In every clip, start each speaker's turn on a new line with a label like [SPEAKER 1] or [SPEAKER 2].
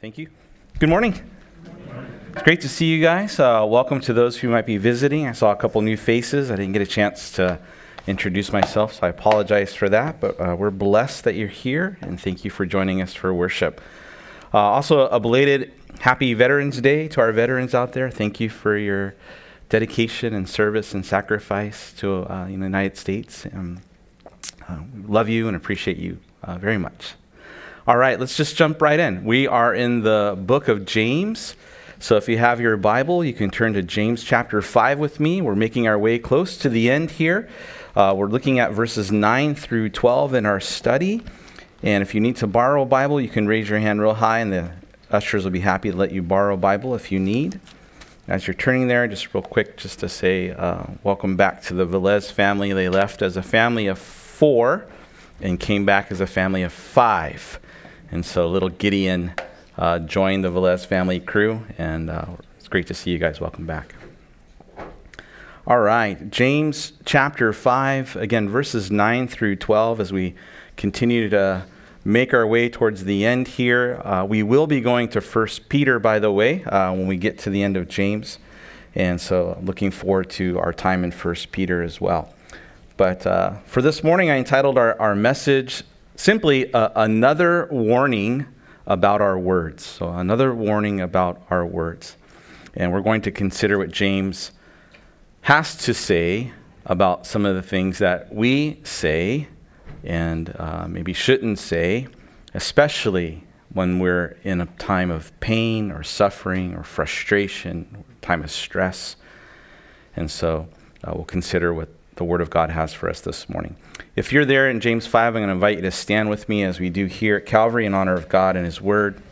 [SPEAKER 1] Thank you. Good morning. It's great to see you guys. Uh, welcome to those who might be visiting. I saw a couple new faces. I didn't get a chance to introduce myself, so I apologize for that. But uh, we're blessed that you're here, and thank you for joining us for worship. Uh, also, a belated Happy Veterans Day to our veterans out there. Thank you for your dedication and service and sacrifice to uh, the United States. Um, love you and appreciate you uh, very much. All right, let's just jump right in. We are in the book of James. So if you have your Bible, you can turn to James chapter 5 with me. We're making our way close to the end here. Uh, we're looking at verses 9 through 12 in our study. And if you need to borrow a Bible, you can raise your hand real high, and the ushers will be happy to let you borrow a Bible if you need. As you're turning there, just real quick, just to say uh, welcome back to the Velez family. They left as a family of four and came back as a family of five. And so little Gideon uh, joined the Velez family crew, and uh, it's great to see you guys. Welcome back. All right, James chapter 5, again, verses 9 through 12, as we continue to make our way towards the end here. Uh, we will be going to First Peter, by the way, uh, when we get to the end of James. And so looking forward to our time in First Peter as well. But uh, for this morning, I entitled our, our message simply uh, another warning about our words. So, another warning about our words. And we're going to consider what James has to say about some of the things that we say and uh, maybe shouldn't say, especially when we're in a time of pain or suffering or frustration, time of stress. And so uh, we'll consider what the Word of God has for us this morning. If you're there in James 5, I'm going to invite you to stand with me as we do here at Calvary in honor of God and His Word.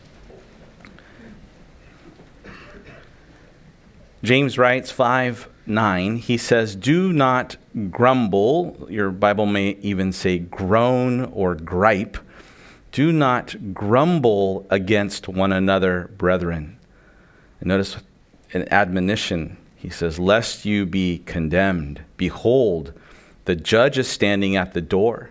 [SPEAKER 1] James writes 5 9, he says, Do not grumble. Your Bible may even say groan or gripe. Do not grumble against one another, brethren. And notice an admonition he says, Lest you be condemned. Behold, the judge is standing at the door.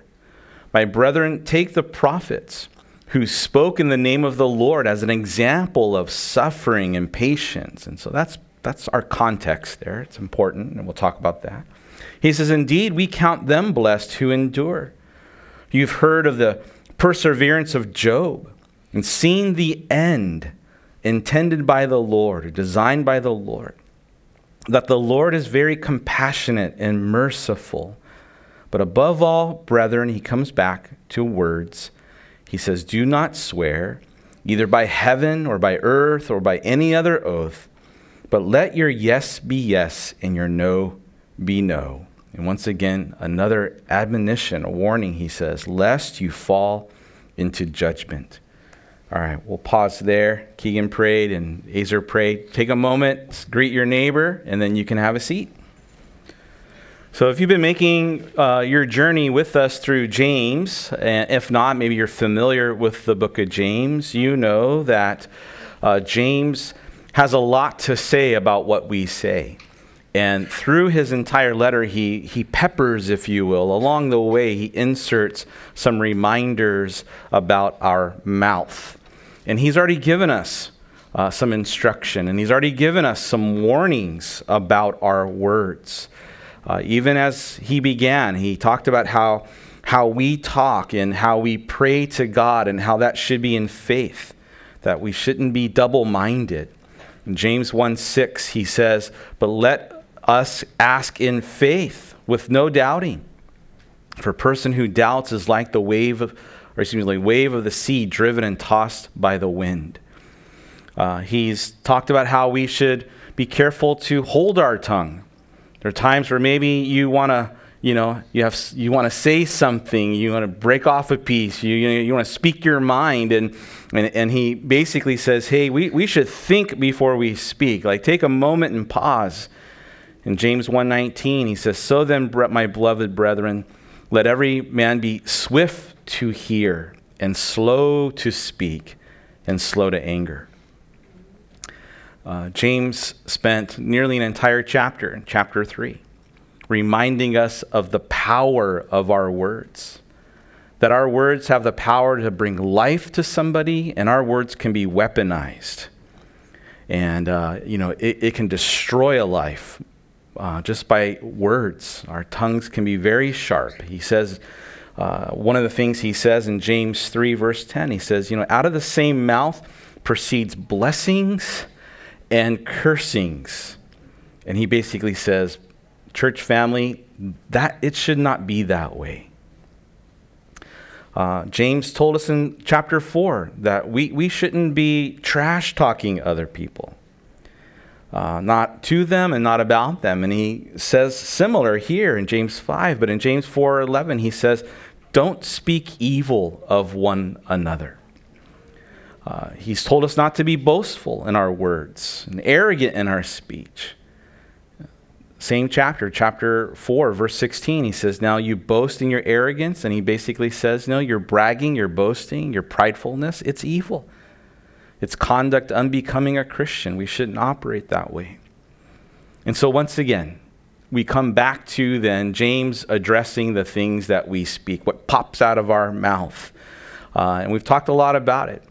[SPEAKER 1] My brethren, take the prophets who spoke in the name of the Lord as an example of suffering and patience. And so that's, that's our context there. It's important, and we'll talk about that. He says, Indeed, we count them blessed who endure. You've heard of the perseverance of Job and seen the end intended by the Lord, designed by the Lord that the Lord is very compassionate and merciful. But above all, brethren, he comes back to words. He says, Do not swear, either by heaven or by earth or by any other oath, but let your yes be yes and your no be no. And once again, another admonition, a warning, he says, lest you fall into judgment. All right, we'll pause there. Keegan prayed and Azer prayed. Take a moment, greet your neighbor, and then you can have a seat. So, if you've been making uh, your journey with us through James, and if not, maybe you're familiar with the book of James, you know that uh, James has a lot to say about what we say. And through his entire letter, he, he peppers, if you will, along the way, he inserts some reminders about our mouth. And he's already given us uh, some instruction, and he's already given us some warnings about our words. Uh, even as he began, he talked about how, how we talk and how we pray to God and how that should be in faith, that we shouldn't be double minded. In James 1 6, he says, But let us ask in faith with no doubting. For a person who doubts is like the wave of or excuse me, wave of the sea driven and tossed by the wind. Uh, he's talked about how we should be careful to hold our tongue. There are times where maybe you want to, you know, you have you want to say something, you want to break off a piece, you you, you want to speak your mind, and, and and he basically says, hey, we, we should think before we speak. Like take a moment and pause. In James 1:19, he says, "So then, my beloved brethren, let every man be swift to hear, and slow to speak, and slow to anger. Uh, James spent nearly an entire chapter, in chapter 3, reminding us of the power of our words. that our words have the power to bring life to somebody, and our words can be weaponized. And, uh, you know, it, it, can destroy a life uh, just by words. Our tongues can be very sharp. He says, uh, one of the things he says in James 3, verse 10, he says, you know, out of the same mouth proceeds blessings and cursings. And he basically says, church family, that it should not be that way. Uh, James told us in chapter 4 that we, we shouldn't be trash talking other people, uh, not to them and not about them. And he says similar here in James 5, but in James 4 11, he says, Don't speak evil of one another. Uh, he's told us not to be boastful in our words and arrogant in our speech. Same chapter, chapter 4, verse 16, he says, Now you boast in your arrogance. And he basically says, No, you're bragging, you're boasting, your pridefulness, it's evil. It's conduct unbecoming a Christian. We shouldn't operate that way. And so, once again, we come back to then James addressing the things that we speak, what pops out of our mouth. Uh, and we've talked a lot about it.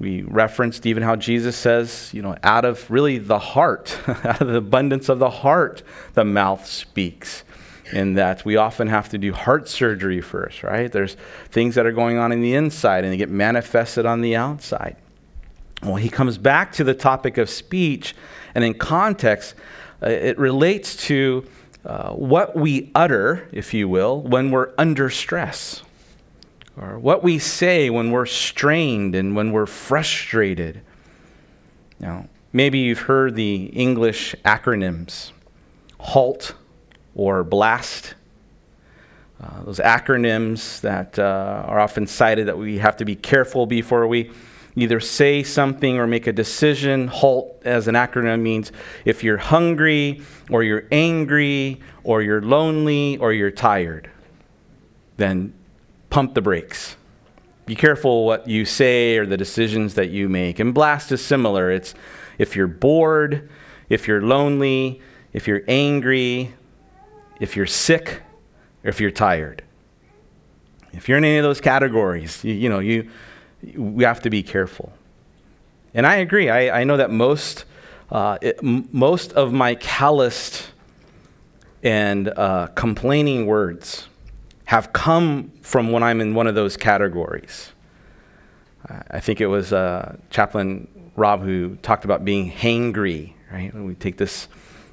[SPEAKER 1] We referenced even how Jesus says, you know, out of really the heart, out of the abundance of the heart, the mouth speaks. In that we often have to do heart surgery first, right? There's things that are going on in the inside and they get manifested on the outside. Well, he comes back to the topic of speech, and in context, uh, it relates to uh, what we utter, if you will, when we're under stress or what we say when we're strained and when we're frustrated. Now, maybe you've heard the English acronyms HALT or BLAST. Uh, those acronyms that uh, are often cited that we have to be careful before we either say something or make a decision. HALT as an acronym means if you're hungry or you're angry or you're lonely or you're tired, then pump the brakes. Be careful what you say or the decisions that you make. And blast is similar. It's if you're bored, if you're lonely, if you're angry, if you're sick, or if you're tired. If you're in any of those categories, you, you know, you, we have to be careful. And I agree. I, I know that most, uh, it, m- most of my calloused and uh, complaining words have come from when I'm in one of those categories. I think it was uh, Chaplain Rob who talked about being hangry, right? we take this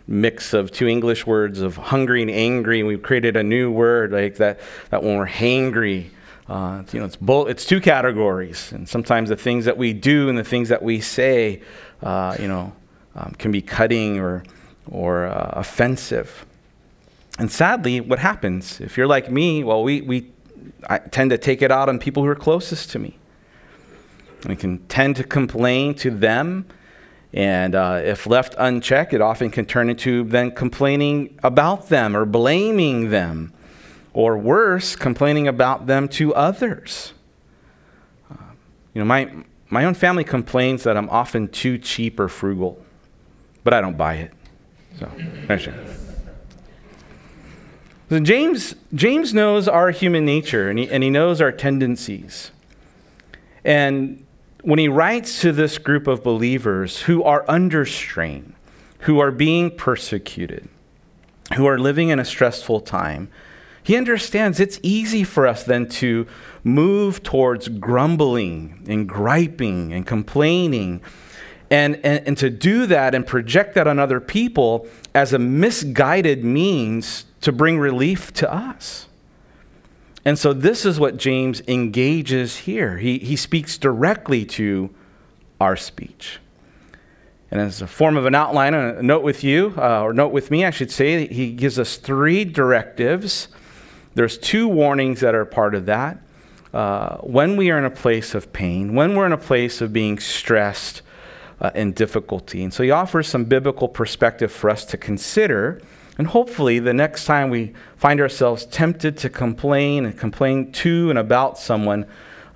[SPEAKER 1] mix of two English words of hungry and angry, and we've created a new word like that, that when we're hangry, uh, you know, it's, both, it's two categories. And sometimes the things that we do and the things that we say, uh, you know, um, can be cutting or, or uh, offensive. And sadly, what happens, if you're like me, well, we, we I tend to take it out on people who are closest to me. We can tend to complain to them, and uh, if left unchecked, it often can turn into then complaining about them or blaming them, or worse, complaining about them to others. Uh, you know, my, my own family complains that I'm often too cheap or frugal, but I don't buy it. So, so James, James knows our human nature and he, and he knows our tendencies. And when he writes to this group of believers who are under strain, who are being persecuted, who are living in a stressful time, he understands it's easy for us then to move towards grumbling and griping and complaining. And, and, and to do that and project that on other people as a misguided means to bring relief to us. And so this is what James engages here. He, he speaks directly to our speech. And as a form of an outline, a note with you, uh, or note with me, I should say, he gives us three directives. There's two warnings that are part of that. Uh, when we are in a place of pain, when we're in a place of being stressed uh, and difficulty. And so he offers some biblical perspective for us to consider and hopefully, the next time we find ourselves tempted to complain and complain to and about someone,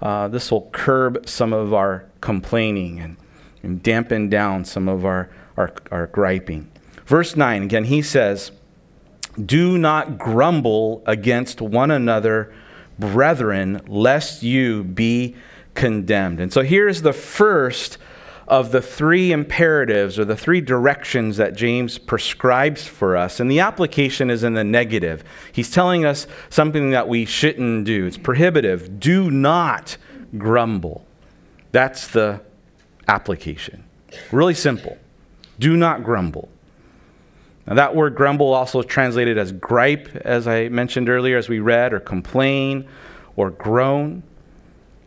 [SPEAKER 1] uh, this will curb some of our complaining and, and dampen down some of our, our, our griping. Verse 9, again, he says, Do not grumble against one another, brethren, lest you be condemned. And so here's the first of the three imperatives or the three directions that James prescribes for us. And the application is in the negative. He's telling us something that we shouldn't do. It's prohibitive. Do not grumble. That's the application. Really simple. Do not grumble. Now, that word grumble also translated as gripe, as I mentioned earlier, as we read, or complain, or groan.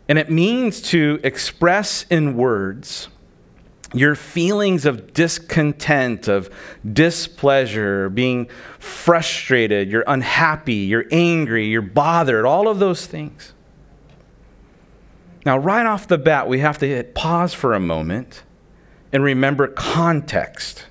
[SPEAKER 1] And it means to express in words your feelings of discontent, of displeasure, being frustrated, you're unhappy, you're angry, you're bothered, all of those things. Now, right off the bat, we have to pause for a moment and remember context.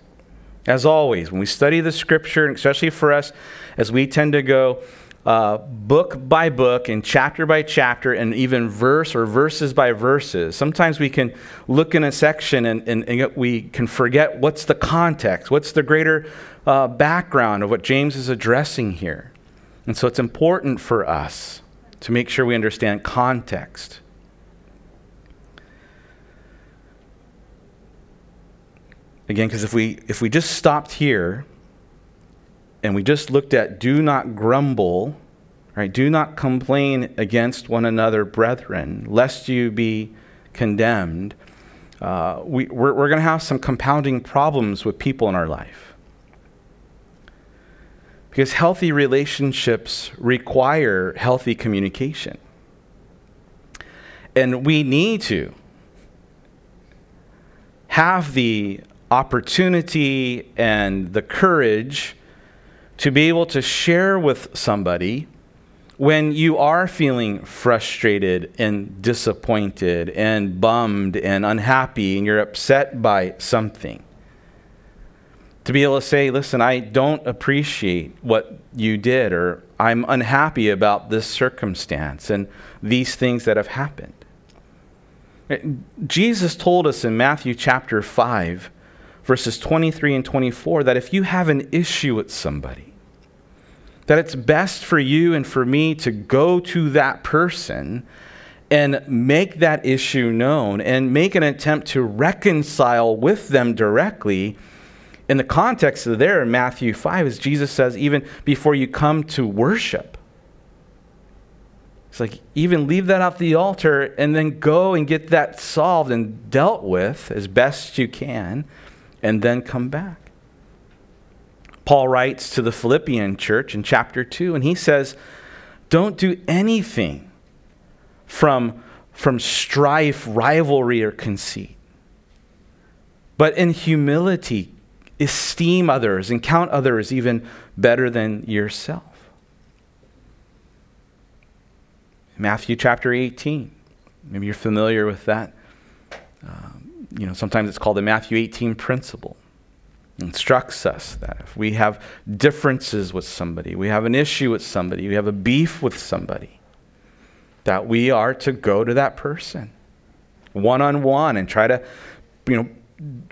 [SPEAKER 1] As always, when we study the scripture, and especially for us, as we tend to go uh, book by book and chapter by chapter and even verse or verses by verses. Sometimes we can look in a section and, and, and we can forget what's the context, what's the greater uh, background of what James is addressing here. And so it's important for us to make sure we understand context. Again, because if we, if we just stopped here, and we just looked at do not grumble, right? Do not complain against one another, brethren, lest you be condemned. Uh, we, we're, we're going to have some compounding problems with people in our life. Because healthy relationships require healthy communication. And we need to have the opportunity and the courage to be able to share with somebody when you are feeling frustrated and disappointed and bummed and unhappy and you're upset by something. To be able to say, listen, I don't appreciate what you did, or I'm unhappy about this circumstance and these things that have happened. Eh, Jesus told us in Matthew chapter 5, verses 23 and 24, that if you have an issue with somebody, that it's best for you and for me to go to that person and make that issue known and make an attempt to reconcile with them directly. In the context of there in Matthew 5, as Jesus says, even before you come to worship. It's like, even leave that off the altar and then go and get that solved and dealt with as best you can, and then come back. Paul writes to the Philippian church in chapter 2, and he says, Don't do anything from, from strife, rivalry, or conceit, but in humility, esteem others and count others even better than yourself. Matthew chapter 18. Maybe you're familiar with that. Um, you know, sometimes it's called the Matthew 18 principle instructs us that if we have differences with somebody, we have an issue with somebody, we have a beef with somebody, that we are to go to that person one on one and try to, you know,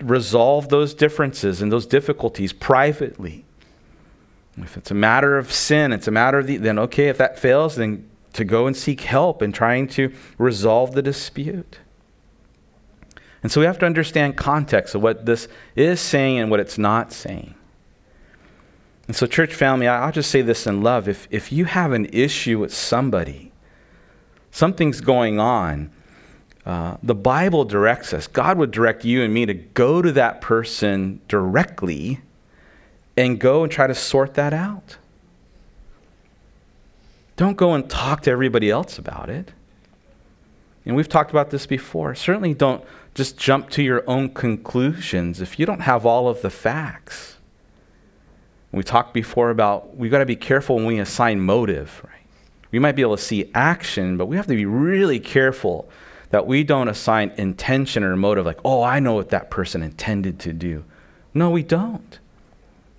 [SPEAKER 1] resolve those differences and those difficulties privately. If it's a matter of sin, it's a matter of the, then okay, if that fails, then to go and seek help in trying to resolve the dispute. And so we have to understand context of what this is saying and what it's not saying. And so, church family, I'll just say this in love. If, if you have an issue with somebody, something's going on, uh, the Bible directs us. God would direct you and me to go to that person directly and go and try to sort that out. Don't go and talk to everybody else about it. And we've talked about this before. Certainly don't just jump to your own conclusions if you don't have all of the facts. We talked before about we've got to be careful when we assign motive, right? We might be able to see action, but we have to be really careful that we don't assign intention or motive like, oh, I know what that person intended to do. No, we don't.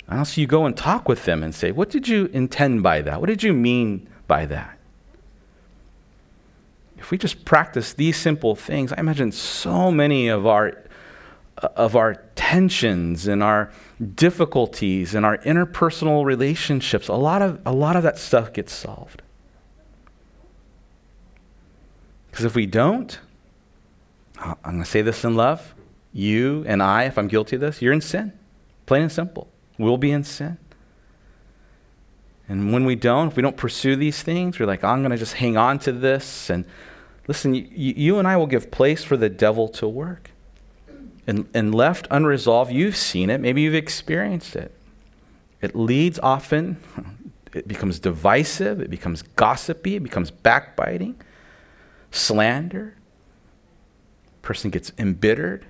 [SPEAKER 1] Unless you go and talk with them and say, what did you intend by that? What did you mean by that? If we just practice these simple things, I imagine so many of our of our tensions and our difficulties and our interpersonal relationships, a lot of a lot of that stuff gets solved. Because if we don't, I'm going to say this in love. You and I, if I'm guilty of this, you're in sin. Plain and simple. We'll be in sin. And when we don't, if we don't pursue these things, we're like, I'm going to just hang on to this. And listen, you, you and I will give place for the devil to work. And, and left unresolved, you've seen it, maybe you've experienced it. It leads often, it becomes divisive, it becomes gossipy, it becomes backbiting, slander. Person gets embittered,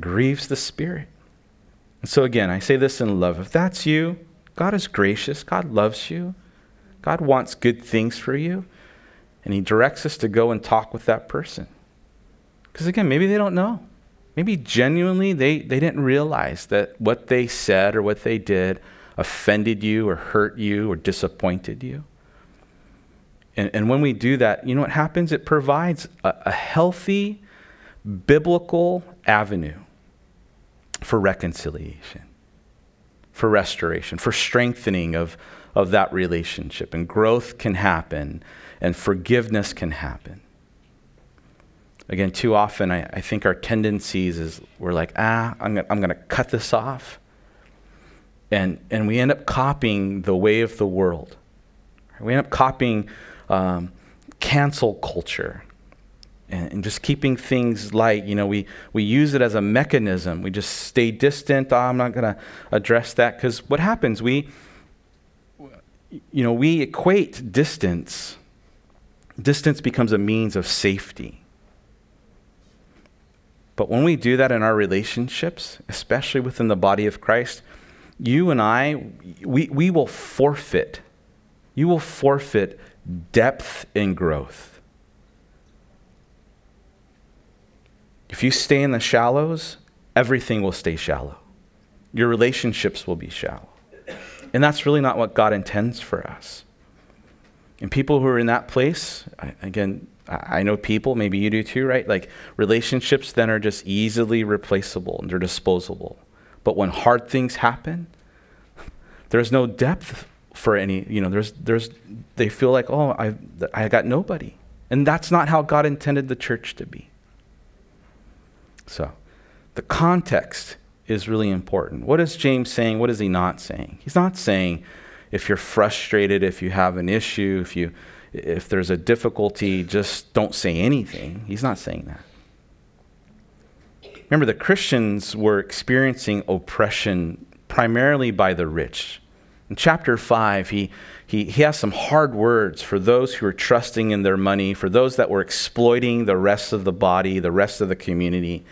[SPEAKER 1] grieves the spirit. And so, again, I say this in love. If that's you, God is gracious. God loves you. God wants good things for you. And He directs us to go and talk with that person. Because again, maybe they don't know. Maybe genuinely they, they didn't realize that what they said or what they did offended you or hurt you or disappointed you. And, and when we do that, you know what happens? It provides a, a healthy, biblical avenue for reconciliation for restoration, for strengthening of, of that relationship. And growth can happen, and forgiveness can happen. Again, too often, I, I think our tendencies is we're like, ah, I'm going I'm to cut this off. And, and we end up copying the way of the world. We end up copying um, cancel culture and, and, just keeping things light. You know, we, we use it as a mechanism. We just stay distant. Oh, I'm not going to address that because what happens? We, you know, we equate distance. Distance becomes a means of safety. But when we do that in our relationships, especially within the body of Christ, you and I, we, we will forfeit. You will forfeit depth and growth If you stay in the shallows, everything will stay shallow. Your relationships will be shallow. And that's really not what God intends for us. And people who are in that place, I, again, I know people, maybe you do too, right? Like relationships then are just easily replaceable and they're disposable. But when hard things happen, there's no depth for any, you know, there's, there's, they feel like, oh, I, I got nobody. And that's not how God intended the church to be. So, the context is really important. What is James saying? What is he not saying? He's not saying if you're frustrated, if you have an issue, if you if there's a difficulty, just don't say anything. He's not saying that. Remember, the Christians were experiencing oppression primarily by the rich. In chapter 5, he, he, he has some hard words for those who are trusting in their money, for those that were exploiting the rest of the body, the rest of the community.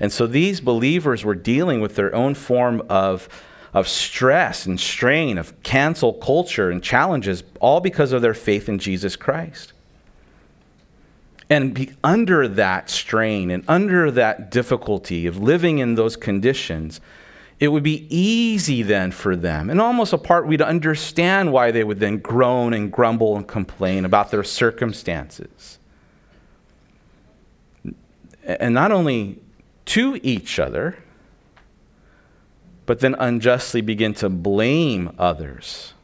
[SPEAKER 1] And so these believers were dealing with their own form of, of stress and strain, of cancel culture and challenges, all because of their faith in Jesus Christ. And under that strain and under that difficulty of living in those conditions, it would be easy then for them, and almost a part we'd understand why they would then groan and grumble and complain about their circumstances. And not only to each other, but then unjustly begin to blame others,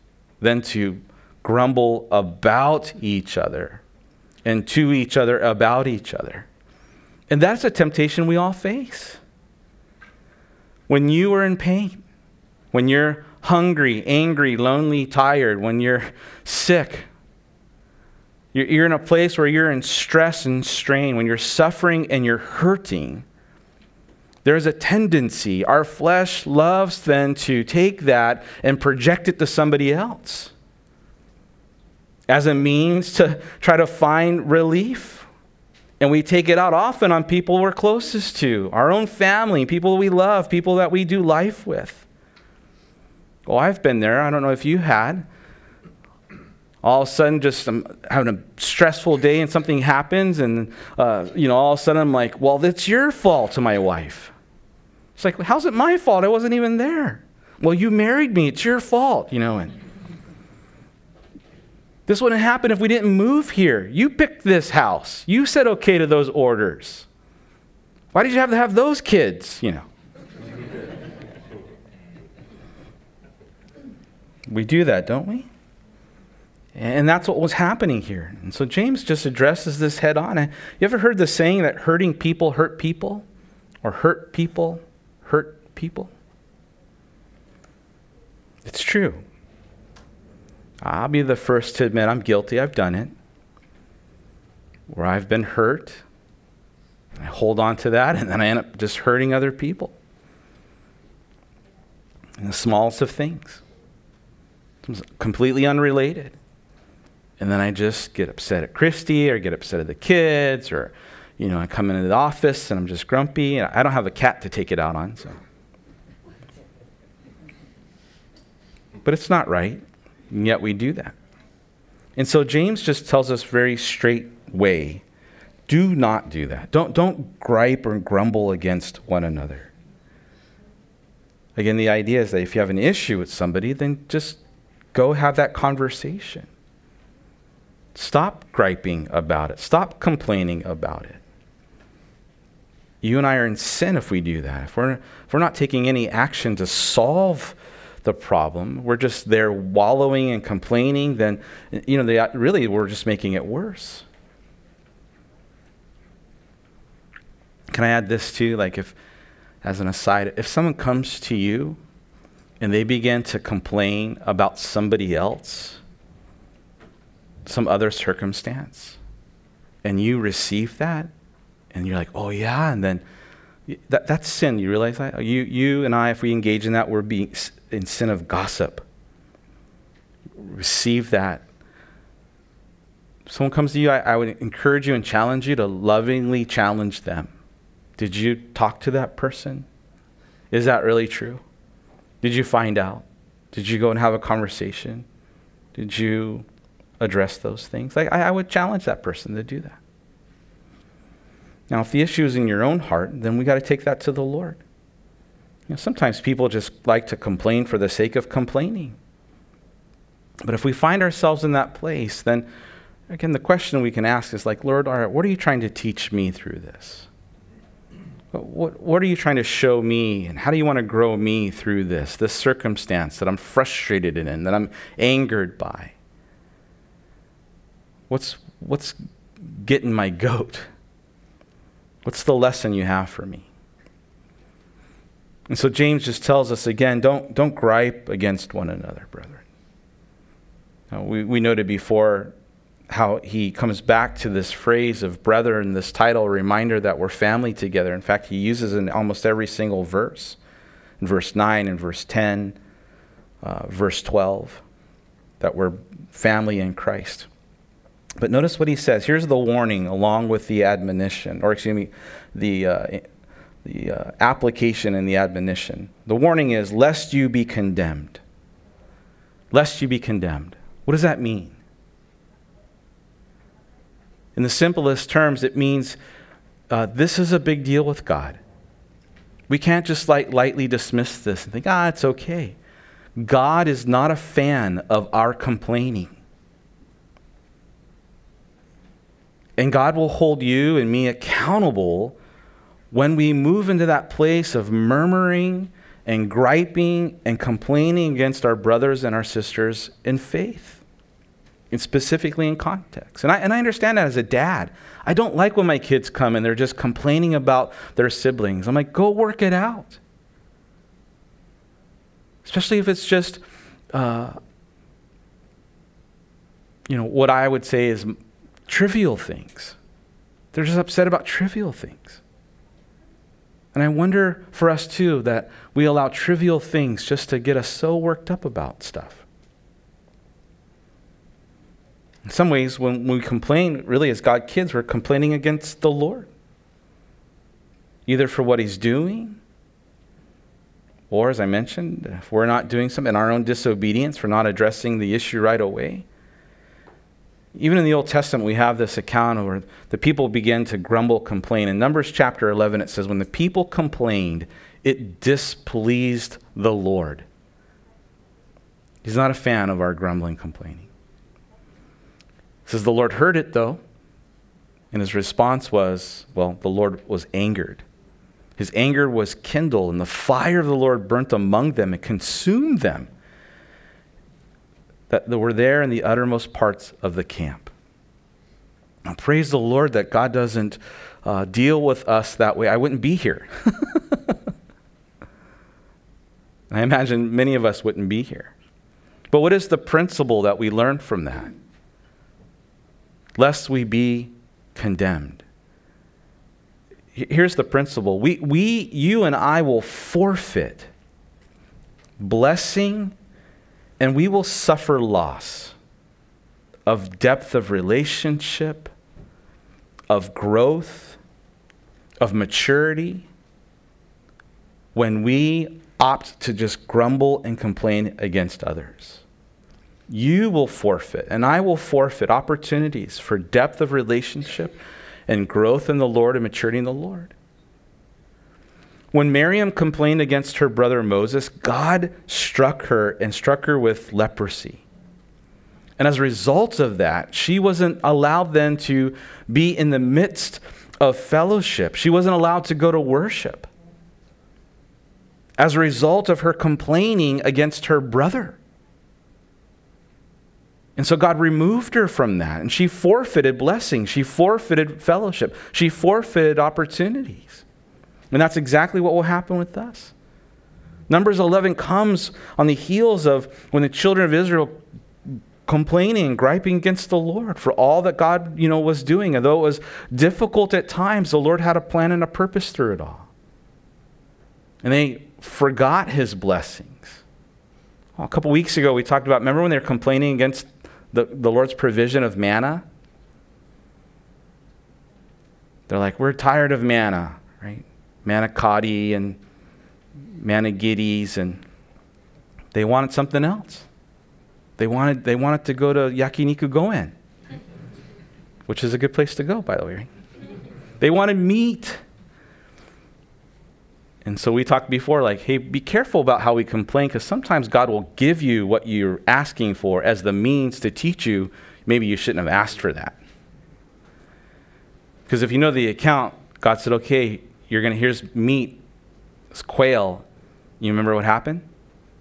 [SPEAKER 1] then to grumble about each other and to each other about each other. And that's a temptation we all face when you are in pain, when you're hungry, angry, lonely, tired, when you're sick, you're in a place where you're in stress and strain, when you're suffering and you're hurting, there's a tendency, our flesh loves then to take that and project it to somebody else as a means to try to find relief. And we take it out often on people we're closest to, our own family, people we love, people that we do life with. Well, I've been there. I don't know if you had. All of a sudden, just I'm having a stressful day and something happens, and uh, you know, all of a sudden I'm like, "Well, it's your fault." To my wife, it's like, "How's it my fault? I wasn't even there." Well, you married me. It's your fault, you know. And this wouldn't happen if we didn't move here. You picked this house. You said okay to those orders. Why did you have to have those kids? You know. we do that, don't we? And that's what was happening here. And so James just addresses this head on. You ever heard the saying that hurting people hurt people? Or hurt people hurt people? It's true. I'll be the first to admit I'm guilty. I've done it. Where I've been hurt, I hold on to that, and then I end up just hurting other people. In the smallest of things, completely unrelated. And then I just get upset at Christy or get upset at the kids or, you know, I come into the office and I'm just grumpy. And I don't have a cat to take it out on, so. But it's not right, and yet we do that. And so James just tells us very straight way do not do that. Don't, don't gripe or grumble against one another. Again, the idea is that if you have an issue with somebody, then just go have that conversation. Stop griping about it. Stop complaining about it. You and I are in sin if we do that. If we're, if we're not taking any action to solve the problem, we're just there wallowing and complaining, then, you know, they, really we're just making it worse. Can I add this too? Like, if, as an aside, if someone comes to you and they begin to complain about somebody else, some other circumstance and you receive that and you're like, oh yeah, and then that, that's sin. You realize that? You, you and I, if we engage in that, we're being in sin of gossip. Receive that. If someone comes to you, I, I would encourage you and challenge you to lovingly challenge them. Did you talk to that person? Is that really true? Did you find out? Did you go and have a conversation? Did you address those things. Like, I, I would challenge that person to do that. Now, if the issue is in your own heart, then we got to take that to the Lord. You know, sometimes people just like to complain for the sake of complaining. But if we find ourselves in that place, then again, the question we can ask is like, Lord, all right, what are you trying to teach me through this? What, what are you trying to show me, and how do you want to grow me through this, this circumstance that I'm frustrated in, that I'm angered by? What's, what's getting my goat? What's the lesson you have for me? And so James just tells us again don't, don't gripe against one another, brethren. Now, we, we noted before how he comes back to this phrase of brethren, this title, reminder that we're family together. In fact, he uses in almost every single verse. In verse 9 and verse 10, uh, verse 12, that we're family in Christ. But notice what he says. Here's the warning along with the admonition, or excuse me, the, uh, the uh, application and the admonition. The warning is, lest you be condemned. Lest you be condemned. What does that mean? In the simplest terms, it means uh, this is a big deal with God. We can't just like lightly dismiss this and think, ah, it's okay. God is not a fan of our complaining. And God will hold you and me accountable when we move into that place of murmuring and griping and complaining against our brothers and our sisters in faith, and specifically in context. And I, and I understand that as a dad. I don't like when my kids come and they're just complaining about their siblings. I'm like, go work it out. Especially if it's just, uh, you know, what I would say is trivial things. They're just upset about trivial things. And I wonder for us too that we allow trivial things just to get us so worked up about stuff. In some ways, when we complain, really as God kids, we're complaining against the Lord. Either for what He's doing, or as I mentioned, if we're not doing something in our own disobedience, for not addressing the issue right away. Even in the Old Testament, we have this account where the people begin to grumble, complain. In Numbers chapter 11, it says, When the people complained, it displeased the Lord. He's not a fan of our grumbling, complaining. It says, The Lord heard it, though, and his response was, Well, the Lord was angered. His anger was kindled, and the fire of the Lord burnt among them and consumed them. That, were there in the uttermost parts of the camp. Praise the Lord that God doesn't uh, deal with us that way. I wouldn't be here. I imagine many of us wouldn't be here. But what is the principle that we learn from that? Lest we be condemned. Here's the principle we, we, you and I will forfeit blessing and we will suffer loss of depth of relationship, of growth, of maturity when we opt to just grumble and complain against others. You will forfeit, and I will forfeit opportunities for depth of relationship and growth in the Lord and maturity in the Lord. When Miriam complained against her brother Moses, God struck her and struck her with leprosy. And as a result of that, she wasn't allowed then to be in the midst of fellowship. She wasn't allowed to go to worship as a result of her complaining against her brother. And so God removed her from that, and she forfeited blessing. She forfeited fellowship. She forfeited opportunities. And that's exactly what will happen with us. Numbers 11 comes on the heels of when the children of Israel complaining, griping against the Lord for all that God, you know, was doing. And though it was difficult at times, the Lord had a plan and a purpose through it all. And they forgot his blessings. Well, a couple weeks ago, we talked about, remember when they were complaining against the, the Lord's provision of manna? They're like, we're tired of manna? Manicotti and Manigides, and they wanted something else. They wanted, they wanted to go to Yakiniku Goen, which is a good place to go, by the way. They wanted meat. And so we talked before, like, hey, be careful about how we complain, because sometimes God will give you what you're asking for as the means to teach you. Maybe you shouldn't have asked for that. Because if you know the account, God said, okay, you're going to, here's meat, it's quail. You remember what happened?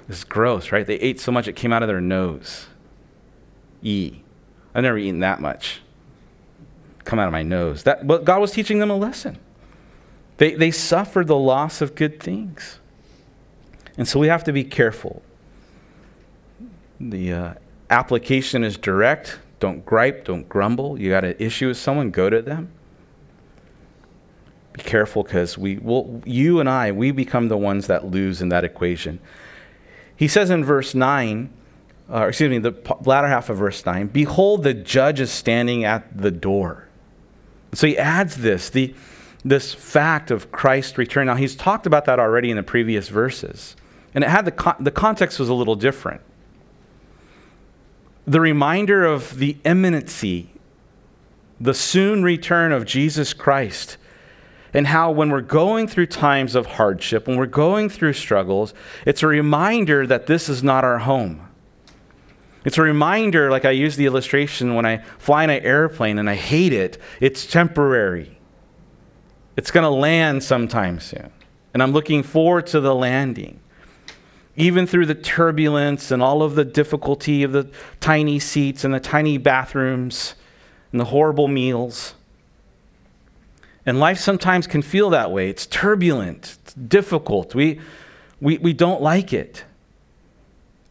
[SPEAKER 1] This is gross, right? They ate so much it came out of their nose. E. I've never eaten that much. Come out of my nose. That, but God was teaching them a lesson. They, they suffered the loss of good things. And so we have to be careful. The uh, application is direct. Don't gripe, don't grumble. You got an issue with someone, go to them. Careful because we will, you and I, we become the ones that lose in that equation. He says in verse 9, uh, excuse me, the latter half of verse 9, Behold, the judge is standing at the door. So he adds this. The, this fact of Christ's return. Now, he's talked about that already in the previous verses, and it had the, con- the context was a little different. The reminder of the imminency, the soon return of Jesus Christ, and how when we're going through times of hardship, when we're going through struggles, it's a reminder that this is not our home. It's a reminder, like I use the illustration when I fly in an airplane and I hate it, it's temporary. It's going to land sometime soon. And I'm looking forward to the landing. Even through the turbulence and all of the difficulty of the tiny seats and the tiny bathrooms and the horrible meals. And life sometimes can feel that way. It's turbulent, it's difficult. We, we, we don't like it.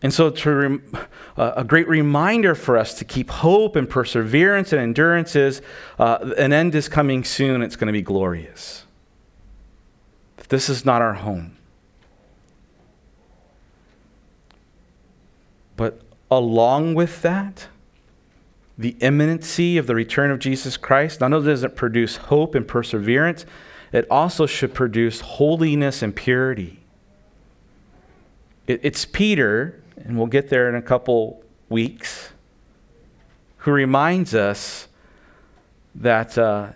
[SPEAKER 1] And so, to a great reminder for us to keep hope and perseverance and endurance is uh, an end is coming soon. It's going to be glorious. This is not our home. But along with that, the imminency of the return of Jesus Christ not only does it produce hope and perseverance, it also should produce holiness and purity. It, it's Peter and we'll get there in a couple weeks, who reminds us that uh,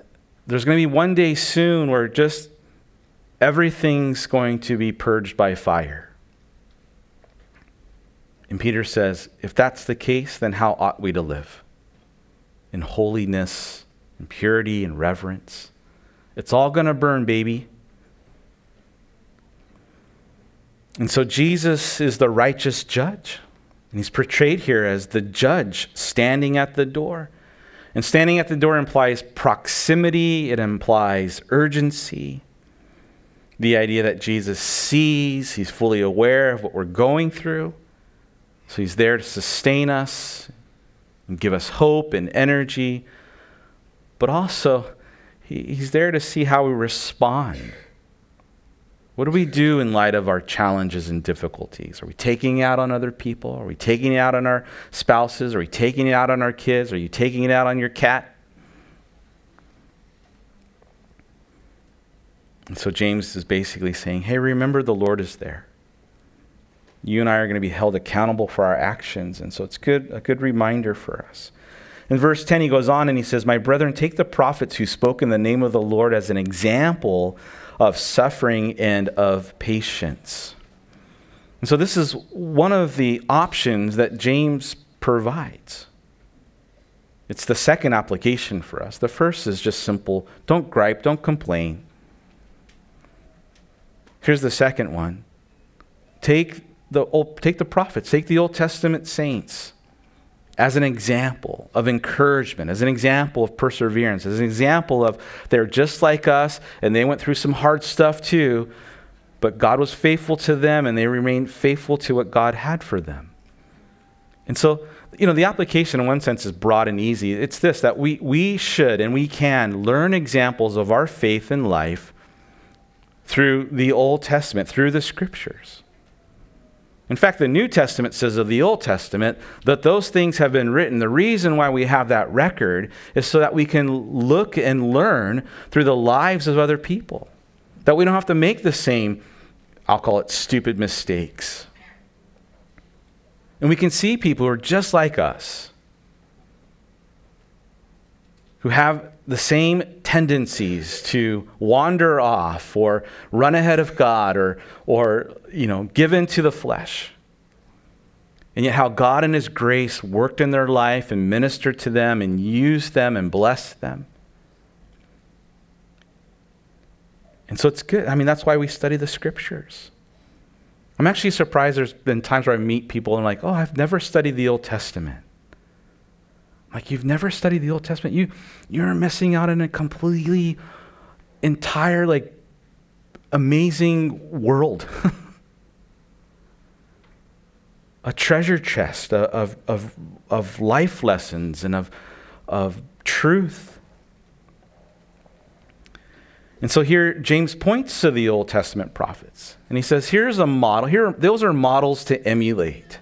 [SPEAKER 1] there's going to be one day soon where just everything's going to be purged by fire. And Peter says, if that's the case, then how ought we to live? In holiness, and purity, and reverence. It's all going to burn, baby. And so Jesus is the righteous judge. And he's portrayed here as the judge standing at the door. And standing at the door implies proximity, it implies urgency. The idea that Jesus sees, he's fully aware of what we're going through. So he's there to sustain us and give us hope and energy. But also, he's there to see how we respond what do we do in light of our challenges and difficulties? Are we taking it out on other people? Are we taking it out on our spouses? Are we taking it out on our kids? Are you taking it out on your cat? And so James is basically saying, hey, remember the Lord is there. You and I are going to be held accountable for our actions. And so it's good, a good reminder for us. In verse 10, he goes on and he says, My brethren, take the prophets who spoke in the name of the Lord as an example of suffering and of patience. And so, this is one of the options that James provides. It's the second application for us. The first is just simple don't gripe, don't complain. Here's the second one take the, old, take the prophets, take the Old Testament saints as an example of encouragement, as an example of perseverance, as an example of they're just like us and they went through some hard stuff too, but God was faithful to them and they remained faithful to what God had for them. And so, you know, the application in one sense is broad and easy. It's this that we, we should and we can learn examples of our faith in life through the Old Testament, through the scriptures. In fact, the New Testament says of the Old Testament that those things have been written. The reason why we have that record is so that we can look and learn through the lives of other people. That we don't have to make the same, I'll call it stupid mistakes. And we can see people who are just like us, who have the same tendencies to wander off or run ahead of God or, or you know, give in to the flesh. And yet, how God in His grace worked in their life and ministered to them and used them and blessed them. And so it's good. I mean, that's why we study the scriptures. I'm actually surprised there's been times where I meet people and I'm like, oh, I've never studied the Old Testament. Like you've never studied the Old Testament. You you're missing out on a completely entire like amazing world. a treasure chest of, of, of life lessons and of, of truth. And so here James points to the Old Testament prophets and he says, here's a model. Here, those are models to emulate.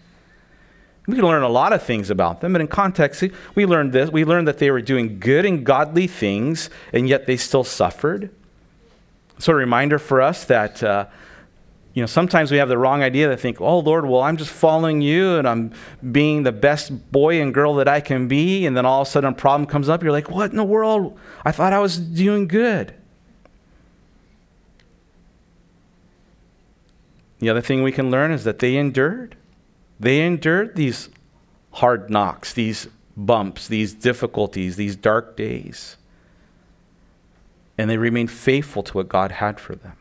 [SPEAKER 1] We can learn a lot of things about them, but in context, we learned this. We learned that they were doing good and godly things, and yet they still suffered. So, a reminder for us that, uh, you know, sometimes we have the wrong idea to think, oh, Lord, well, I'm just following you and I'm being the best boy and girl that I can be. And then all of a sudden a problem comes up. You're like, what in the world? I thought I was doing good. The other thing we can learn is that they endured. They endured these hard knocks, these bumps, these difficulties, these dark days. And they remained faithful to what God had for them.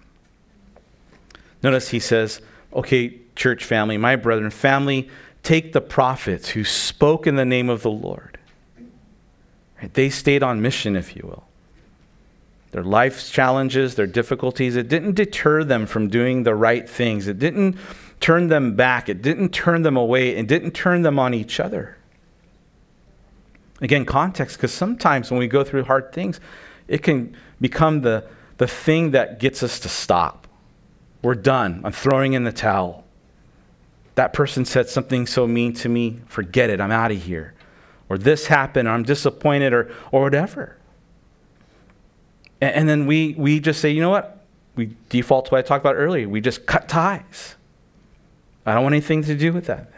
[SPEAKER 1] Notice he says, okay, church family, my brethren, family, take the prophets who spoke in the name of the Lord. They stayed on mission, if you will. Their life's challenges, their difficulties, it didn't deter them from doing the right things. It didn't turn them back. It didn't turn them away. It didn't turn them on each other. Again, context, because sometimes when we go through hard things, it can become the, the thing that gets us to stop. We're done. I'm throwing in the towel. That person said something so mean to me. Forget it. I'm out of here. Or this happened. Or I'm disappointed or, or whatever. And, and then we, we just say, you know what? We default to what I talked about earlier. We just cut ties. I don't want anything to do with that.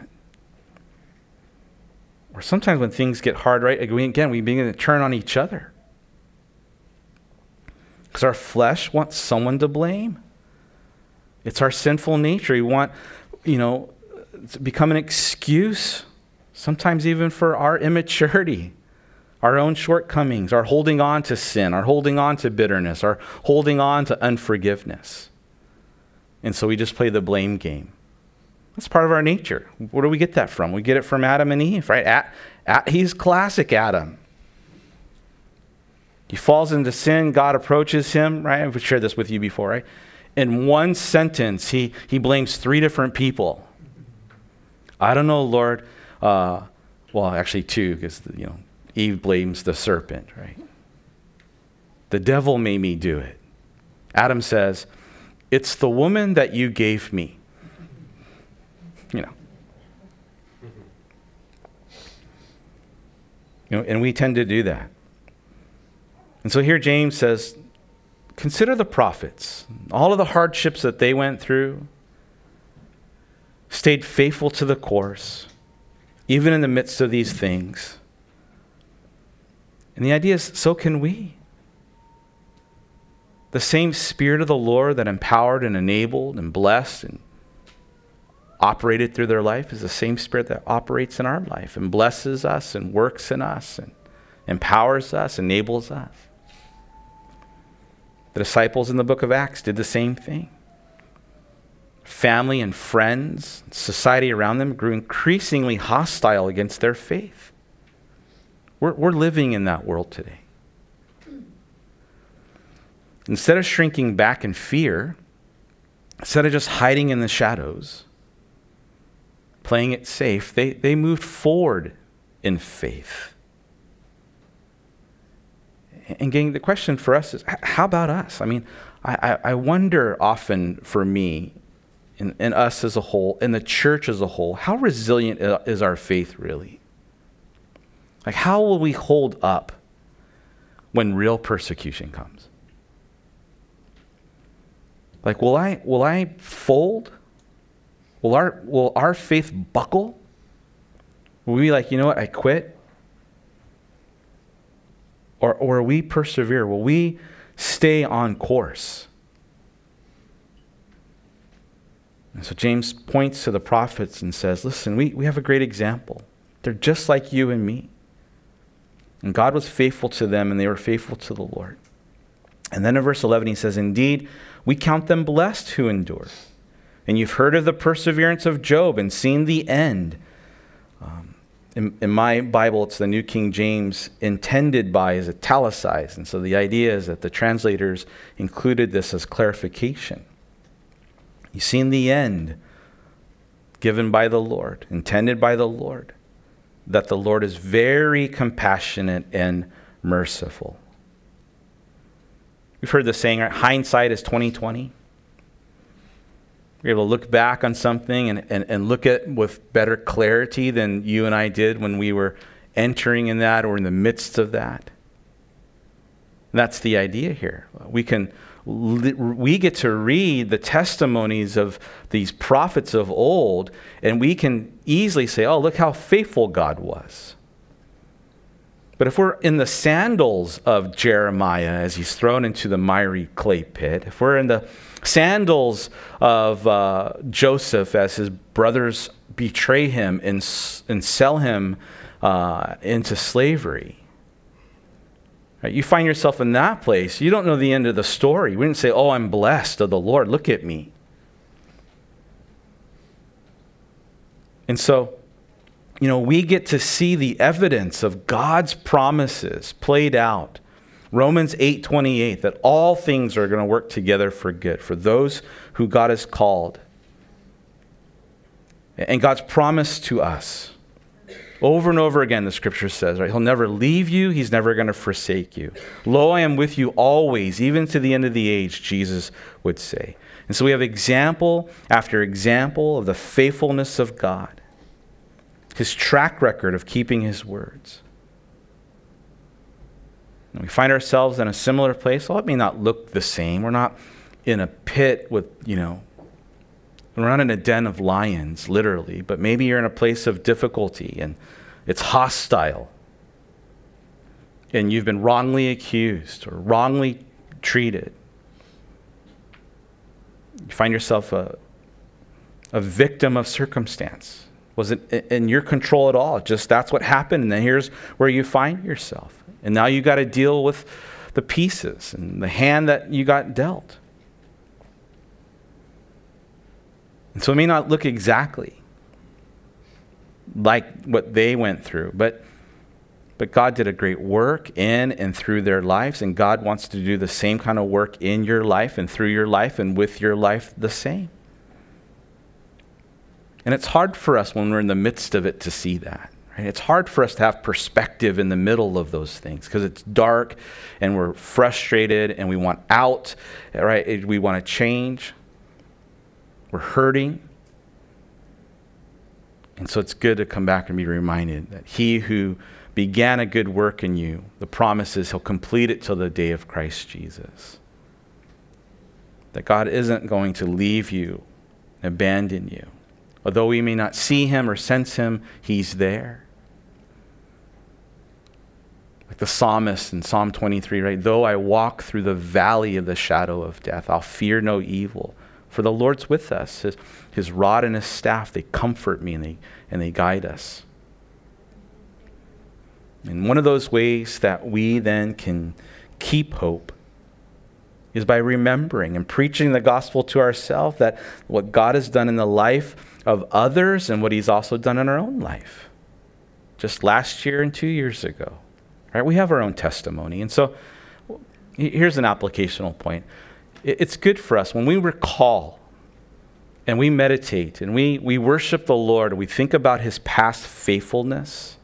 [SPEAKER 1] Or sometimes when things get hard, right, again, we begin to turn on each other. Because our flesh wants someone to blame. It's our sinful nature. We want, you know, to become an excuse, sometimes even for our immaturity, our own shortcomings, our holding on to sin, our holding on to bitterness, our holding on to unforgiveness. And so we just play the blame game. That's part of our nature. Where do we get that from? We get it from Adam and Eve, right? At, at, he's classic Adam. He falls into sin. God approaches him, right? I've shared this with you before, right? In one sentence, he, he blames three different people. I don't know, Lord. Uh, well, actually, two, because you know Eve blames the serpent, right? The devil made me do it. Adam says, "It's the woman that you gave me." You know. You know, and we tend to do that. And so here James says, consider the prophets, all of the hardships that they went through, stayed faithful to the course, even in the midst of these things. And the idea is so can we. The same Spirit of the Lord that empowered and enabled and blessed and operated through their life is the same Spirit that operates in our life and blesses us and works in us and empowers us, enables us. The disciples in the book of Acts did the same thing. Family and friends, society around them grew increasingly hostile against their faith. We're, we're living in that world today. Instead of shrinking back in fear, instead of just hiding in the shadows, playing it safe, they, they moved forward in faith. And getting the question for us is how about us? I mean, I, I wonder often for me, and, and us as a whole, and the church as a whole, how resilient is our faith really? Like, how will we hold up when real persecution comes? Like, will I, will I fold? Will our, will our faith buckle? Will we be like, you know what, I quit? Or, or we persevere? Will we stay on course? And so James points to the prophets and says, Listen, we, we have a great example. They're just like you and me. And God was faithful to them, and they were faithful to the Lord. And then in verse 11, he says, Indeed, we count them blessed who endure. And you've heard of the perseverance of Job and seen the end. Um, in, in, my Bible, it's the New King James, intended by is italicized. And so the idea is that the translators included this as clarification. You've seen the end given by the Lord, intended by the Lord, that the Lord is very compassionate and merciful. We've heard the saying, right? hindsight is 2020. We're able to look back on something and, and, and look at with better clarity than you and I did when we were entering in that or in the midst of that. That's the idea here. We can we get to read the testimonies of these prophets of old, and we can easily say, oh, look how faithful God was. But if we're in the sandals of Jeremiah as he's thrown into the miry clay pit, if we're in the sandals of uh, Joseph as his brothers betray him and, and sell him uh, into slavery, Right? You find yourself in that place. You don't know the end of the story. We didn't say, Oh, I'm blessed of the Lord. Look at me. And so, you know, we get to see the evidence of God's promises played out. Romans 8:28 that all things are going to work together for good for those who God has called. And God's promise to us over and over again, the scripture says, right? He'll never leave you, he's never going to forsake you. Lo, I am with you always, even to the end of the age, Jesus would say. And so we have example after example of the faithfulness of God, his track record of keeping his words. And we find ourselves in a similar place. Well, it may not look the same. We're not in a pit with, you know, we're not in a den of lions, literally, but maybe you're in a place of difficulty and it's hostile. And you've been wrongly accused or wrongly treated. You find yourself a, a victim of circumstance. Was it in your control at all? Just that's what happened, and then here's where you find yourself. And now you got to deal with the pieces and the hand that you got dealt. And so it may not look exactly like what they went through, but but God did a great work in and through their lives, and God wants to do the same kind of work in your life and through your life and with your life the same. And it's hard for us when we're in the midst of it to see that. It's hard for us to have perspective in the middle of those things because it's dark and we're frustrated and we want out, right? We want to change. We're hurting. And so it's good to come back and be reminded that He who began a good work in you, the promise is He'll complete it till the day of Christ Jesus. That God isn't going to leave you, abandon you. Although we may not see Him or sense Him, He's there. Like the psalmist in Psalm 23, right? Though I walk through the valley of the shadow of death, I'll fear no evil. For the Lord's with us. His, his rod and his staff, they comfort me and they, and they guide us. And one of those ways that we then can keep hope is by remembering and preaching the gospel to ourselves that what God has done in the life of others and what he's also done in our own life. Just last year and 2 years ago. Right? We have our own testimony. And so here's an applicational point. It's good for us when we recall and we meditate and we, we worship the Lord, we think about his past faithfulness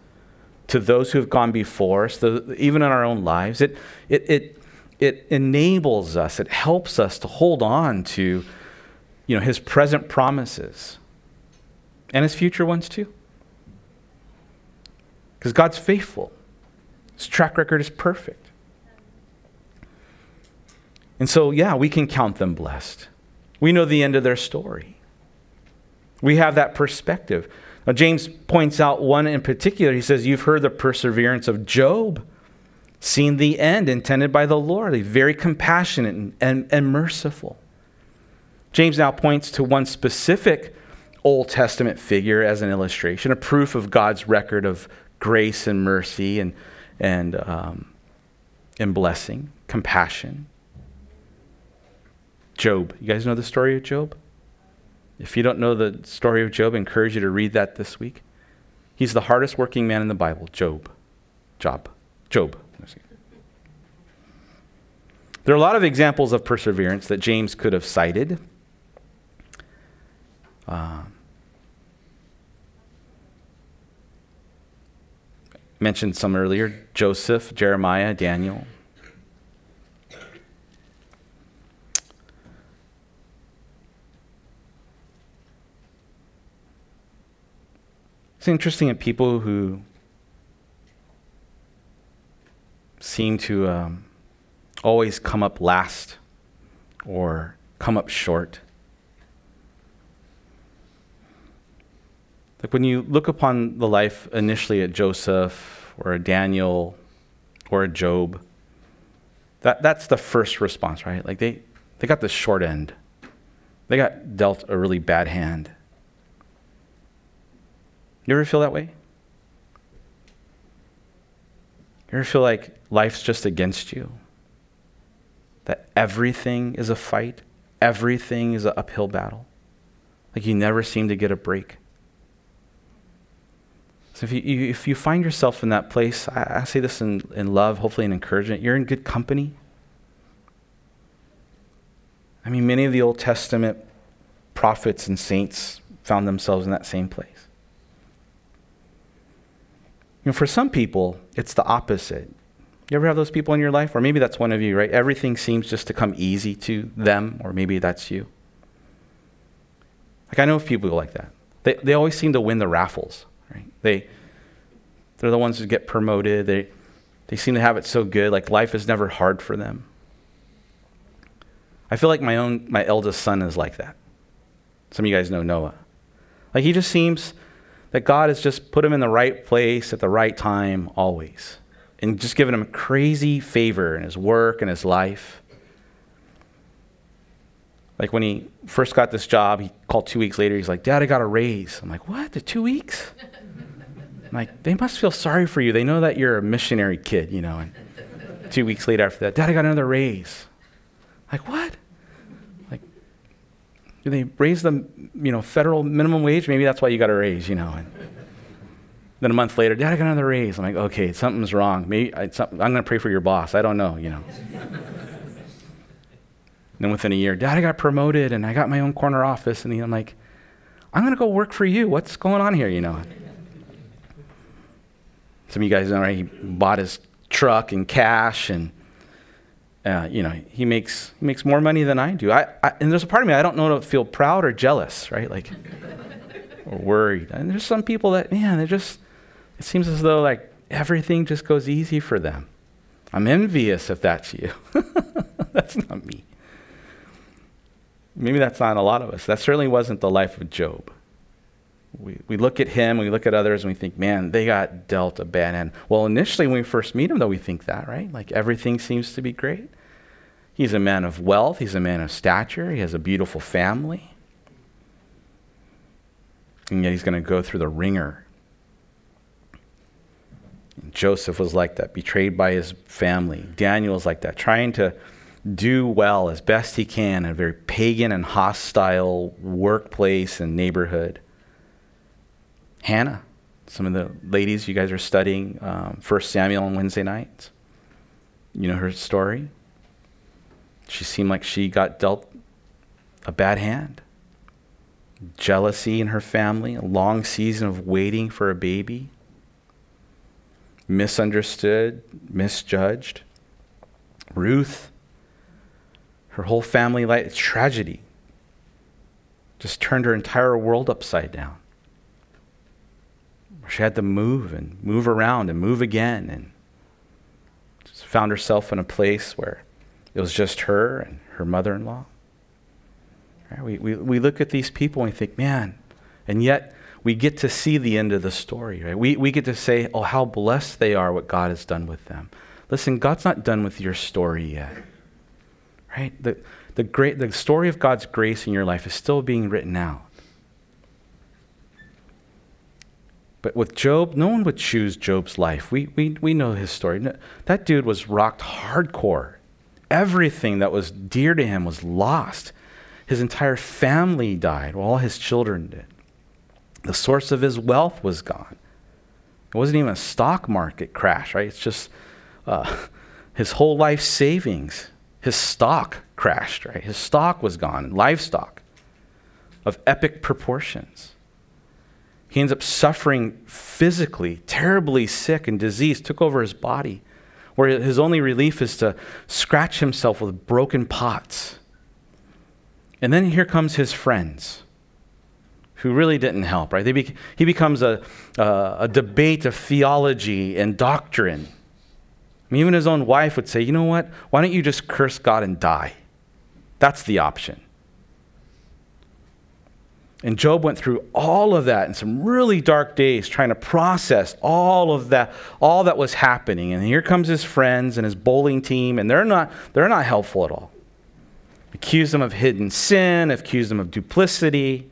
[SPEAKER 1] to those who have gone before us, even in our own lives. It, it, it, it enables us, it helps us to hold on to you know, his present promises and his future ones too. Because God's faithful, his track record is perfect. And so, yeah, we can count them blessed. We know the end of their story. We have that perspective. Now, James points out one in particular. He says, You've heard the perseverance of Job, seen the end intended by the Lord. He's very compassionate and, and, and merciful. James now points to one specific Old Testament figure as an illustration, a proof of God's record of grace and mercy and, and, um, and blessing, compassion. Job. You guys know the story of Job? If you don't know the story of Job, I encourage you to read that this week. He's the hardest working man in the Bible, Job. Job. Job. There are a lot of examples of perseverance that James could have cited. Uh, mentioned some earlier Joseph, Jeremiah, Daniel. It's interesting that people who seem to um, always come up last or come up short. Like when you look upon the life initially at Joseph or a Daniel or a Job, that, that's the first response, right? Like they, they got the short end. They got dealt a really bad hand. You ever feel that way? You ever feel like life's just against you? That everything is a fight, everything is an uphill battle? Like you never seem to get a break? So if you, if you find yourself in that place, I, I say this in, in love, hopefully in encouragement, you're in good company. I mean, many of the Old Testament prophets and saints found themselves in that same place. You know, for some people, it's the opposite. You ever have those people in your life? Or maybe that's one of you, right? Everything seems just to come easy to them, or maybe that's you. Like, I know people like that. They, they always seem to win the raffles, right? They, they're the ones who get promoted. They, they seem to have it so good. Like, life is never hard for them. I feel like my own, my eldest son is like that. Some of you guys know Noah. Like, he just seems that God has just put him in the right place at the right time always and just given him crazy favor in his work and his life. Like when he first got this job, he called two weeks later. He's like, Dad, I got a raise. I'm like, What? The two weeks? Like, They must feel sorry for you. They know that you're a missionary kid, you know. And two weeks later after that, Dad, I got another raise. Like, what? Like, Do they raise the you know federal minimum wage? Maybe that's why you got a raise, you know. And then a month later, Dad, I got another raise. I'm like, okay, something's wrong. Maybe I, am going to pray for your boss. I don't know, you know. then within a year, Dad, I got promoted and I got my own corner office. And I'm like, I'm going to go work for you. What's going on here, you know? Some of you guys know, right? He bought his truck and cash and uh, you know, he makes makes more money than I do. I, I, and there's a part of me I don't know to feel proud or jealous, right? Like or worried. And there's some people that man, they just it seems as though like everything just goes easy for them. I'm envious if that's you. that's not me. Maybe that's not a lot of us. That certainly wasn't the life of Job. We, we look at him, we look at others, and we think, man, they got dealt a bad end. Well, initially, when we first meet him, though, we think that, right? Like everything seems to be great. He's a man of wealth, he's a man of stature, he has a beautiful family. And yet he's going to go through the ringer. Joseph was like that, betrayed by his family. Daniel like that, trying to do well as best he can in a very pagan and hostile workplace and neighborhood. Hannah, some of the ladies, you guys are studying um, 1 Samuel on Wednesday nights. You know her story. She seemed like she got dealt a bad hand. Jealousy in her family, a long season of waiting for a baby, misunderstood, misjudged. Ruth, her whole family life, tragedy. Just turned her entire world upside down. She had to move and move around and move again and just found herself in a place where it was just her and her mother in law. Right? We, we, we look at these people and we think, man, and yet we get to see the end of the story. Right? We, we get to say, oh, how blessed they are, what God has done with them. Listen, God's not done with your story yet. Right? The, the, great, the story of God's grace in your life is still being written out. But with Job, no one would choose Job's life. We, we, we know his story. That dude was rocked hardcore everything that was dear to him was lost. His entire family died, all his children did. The source of his wealth was gone. It wasn't even a stock market crash, right? It's just uh, his whole life savings, his stock crashed, right? His stock was gone, livestock of epic proportions. He ends up suffering physically, terribly sick and disease took over his body where his only relief is to scratch himself with broken pots. And then here comes his friends who really didn't help, right? Be, he becomes a, a debate of theology and doctrine. I mean, even his own wife would say, you know what? Why don't you just curse God and die? That's the option. And Job went through all of that in some really dark days trying to process all of that, all that was happening. And here comes his friends and his bowling team, and they're not, they're not helpful at all. Accuse them of hidden sin, accuse them of duplicity,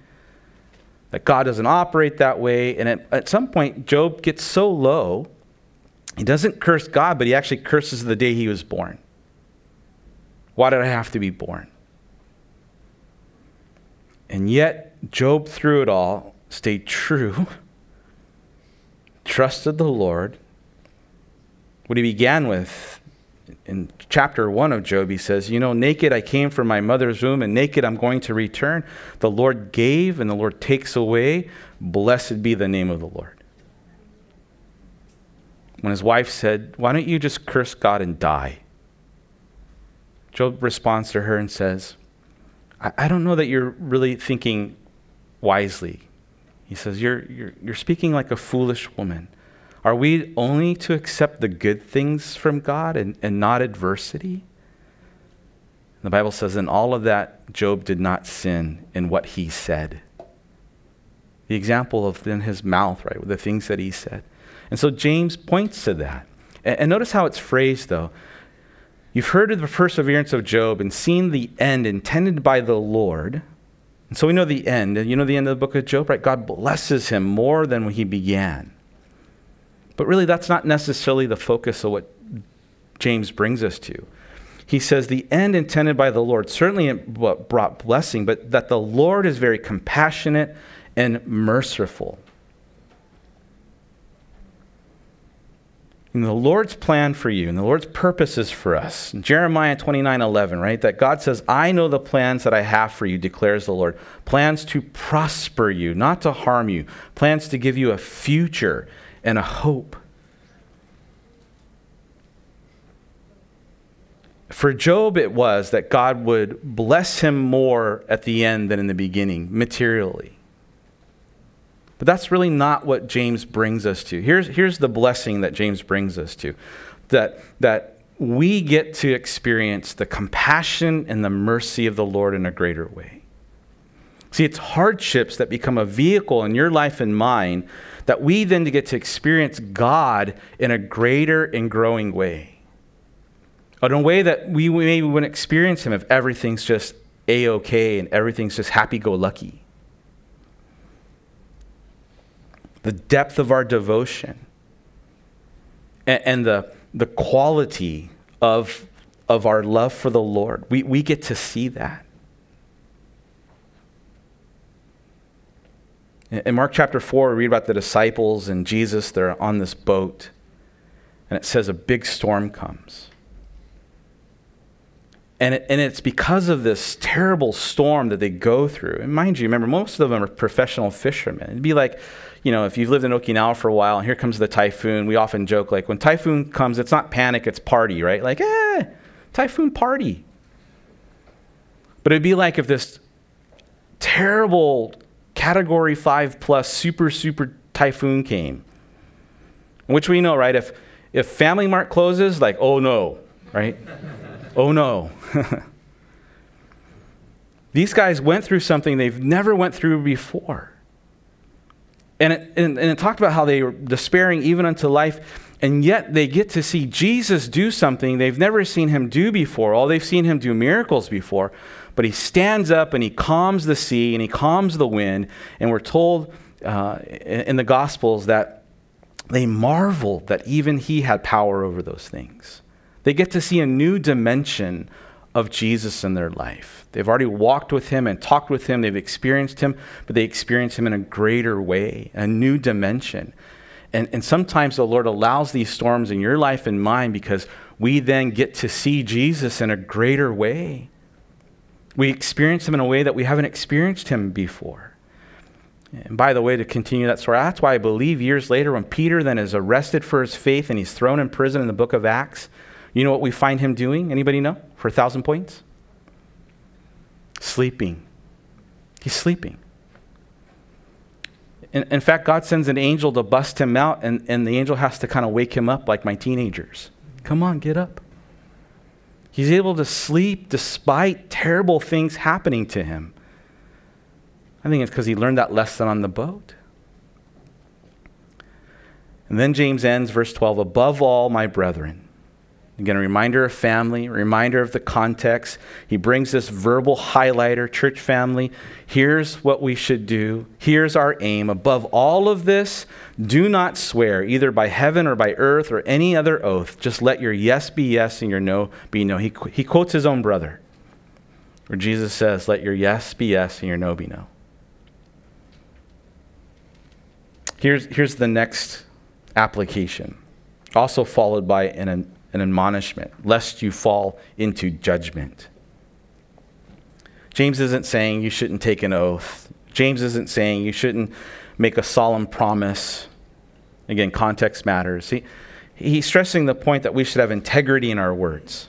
[SPEAKER 1] that God doesn't operate that way. And at, at some point, Job gets so low, he doesn't curse God, but he actually curses the day he was born. Why did I have to be born? And yet, Job, through it all, stayed true, trusted the Lord. What he began with in chapter 1 of Job, he says, You know, naked I came from my mother's womb, and naked I'm going to return. The Lord gave, and the Lord takes away. Blessed be the name of the Lord. When his wife said, Why don't you just curse God and die? Job responds to her and says, I, I don't know that you're really thinking wisely. He says, you're, you're, you're speaking like a foolish woman. Are we only to accept the good things from God and, and not adversity? The Bible says, in all of that, Job did not sin in what he said. The example of in his mouth, right, with the things that he said. And so James points to that. And, and notice how it's phrased, though. You've heard of the perseverance of Job and seen the end intended by the Lord and so we know the end. You know the end of the book of Job, right? God blesses him more than when he began. But really, that's not necessarily the focus of what James brings us to. he says, the end intended by the Lord certainly brought blessing, but that the Lord is very compassionate and merciful. The Lord's plan for you and the Lord's purposes for us. Jeremiah 29 11, right? That God says, I know the plans that I have for you, declares the Lord. Plans to prosper you, not to harm you. Plans to give you a future and a hope. For Job, it was that God would bless him more at the end than in the beginning, materially. But that's really not what James brings us to. Here's, here's the blessing that James brings us to that, that we get to experience the compassion and the mercy of the Lord in a greater way. See, it's hardships that become a vehicle in your life and mine that we then get to experience God in a greater and growing way. In a way that we maybe wouldn't experience Him if everything's just A OK and everything's just happy go lucky. The depth of our devotion, and, and the, the quality of, of our love for the Lord. We, we get to see that. In Mark chapter 4, we read about the disciples and Jesus. They're on this boat, and it says a big storm comes. And, it, and it's because of this terrible storm that they go through. And mind you, remember, most of them are professional fishermen. It'd be like, you know, if you've lived in Okinawa for a while and here comes the typhoon, we often joke like when typhoon comes, it's not panic, it's party, right? Like, eh, typhoon party. But it'd be like if this terrible category five plus super, super typhoon came, which we know, right? If, if Family Mart closes, like, oh no, right? Oh no. These guys went through something they've never went through before. And it, and, and it talked about how they were despairing even unto life, and yet they get to see Jesus do something they've never seen him do before. All they've seen him do miracles before. But he stands up and he calms the sea and he calms the wind. And we're told uh, in the Gospels that they marveled that even he had power over those things. They get to see a new dimension of Jesus in their life. They've already walked with him and talked with him, they've experienced him, but they experience him in a greater way, a new dimension. And, and sometimes the Lord allows these storms in your life and mine because we then get to see Jesus in a greater way. We experience him in a way that we haven't experienced him before. And by the way, to continue that story, that's why I believe years later, when Peter then is arrested for his faith and he's thrown in prison in the book of Acts, you know what we find him doing? Anybody know? For a thousand points? Sleeping. He's sleeping. In, in fact, God sends an angel to bust him out, and, and the angel has to kind of wake him up like my teenagers. Come on, get up. He's able to sleep despite terrible things happening to him. I think it's because he learned that lesson on the boat. And then James ends, verse 12 Above all, my brethren, Again, a reminder of family, a reminder of the context. He brings this verbal highlighter, church family. Here's what we should do. Here's our aim. Above all of this, do not swear, either by heaven or by earth or any other oath. Just let your yes be yes and your no be no. He, he quotes his own brother, where Jesus says, Let your yes be yes and your no be no. Here's, here's the next application, also followed by an an admonishment, lest you fall into judgment. James isn't saying you shouldn't take an oath. James isn't saying you shouldn't make a solemn promise. Again, context matters. He, he's stressing the point that we should have integrity in our words.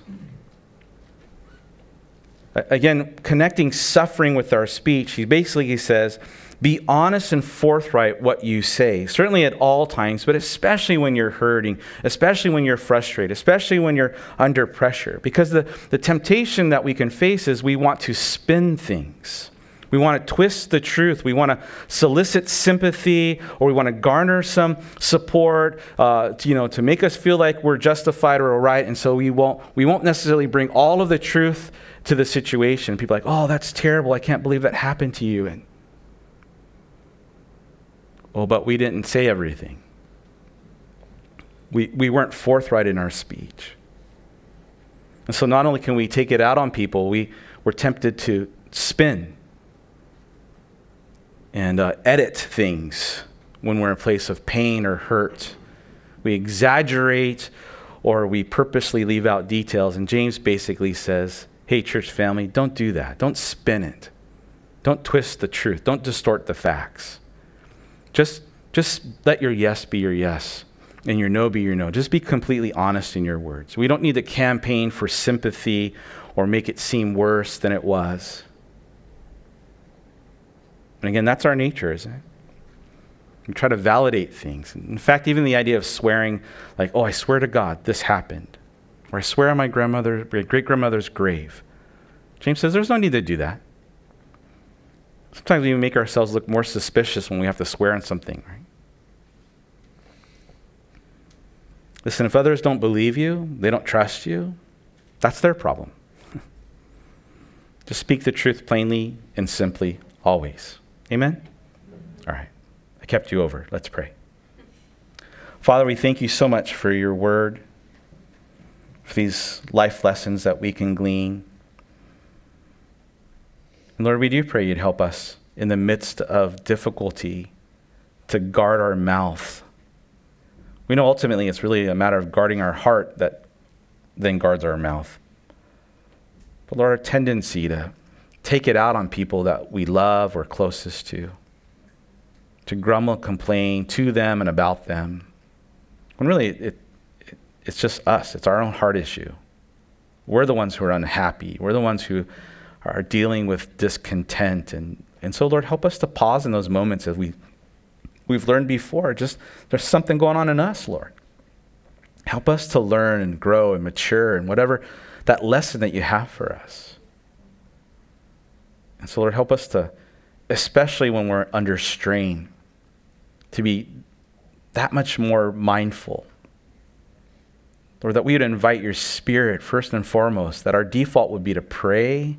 [SPEAKER 1] Again, connecting suffering with our speech, he basically he says, be honest and forthright what you say, certainly at all times, but especially when you're hurting, especially when you're frustrated, especially when you're under pressure. Because the, the temptation that we can face is we want to spin things. We want to twist the truth. We want to solicit sympathy, or we want to garner some support, uh, to, you know, to make us feel like we're justified or right. And so we won't, we won't necessarily bring all of the truth to the situation. People are like, oh, that's terrible. I can't believe that happened to you. And Oh, but we didn't say everything. We, we weren't forthright in our speech. And so not only can we take it out on people, we, we're tempted to spin and uh, edit things when we're in a place of pain or hurt. We exaggerate or we purposely leave out details. And James basically says, hey, church family, don't do that. Don't spin it. Don't twist the truth. Don't distort the facts. Just, just let your yes be your yes and your no be your no. Just be completely honest in your words. We don't need to campaign for sympathy or make it seem worse than it was. And again, that's our nature, isn't it? We try to validate things. In fact, even the idea of swearing, like, oh, I swear to God, this happened. Or I swear on my grandmother, great grandmother's grave. James says there's no need to do that. Sometimes we make ourselves look more suspicious when we have to swear on something, right? Listen, if others don't believe you, they don't trust you, that's their problem. Just speak the truth plainly and simply, always. Amen? All right. I kept you over. Let's pray. Father, we thank you so much for your word, for these life lessons that we can glean. And Lord, we do pray you'd help us in the midst of difficulty to guard our mouth we know ultimately it's really a matter of guarding our heart that then guards our mouth. But Lord, our tendency to take it out on people that we love or closest to, to grumble, complain to them and about them, when really it, it, it's just us, it's our own heart issue. We're the ones who are unhappy, we're the ones who are dealing with discontent. And, and so, Lord, help us to pause in those moments as we we've learned before. Just there's something going on in us, Lord. Help us to learn and grow and mature and whatever that lesson that you have for us. And so, Lord, help us to, especially when we're under strain, to be that much more mindful. Lord, that we would invite your spirit first and foremost, that our default would be to pray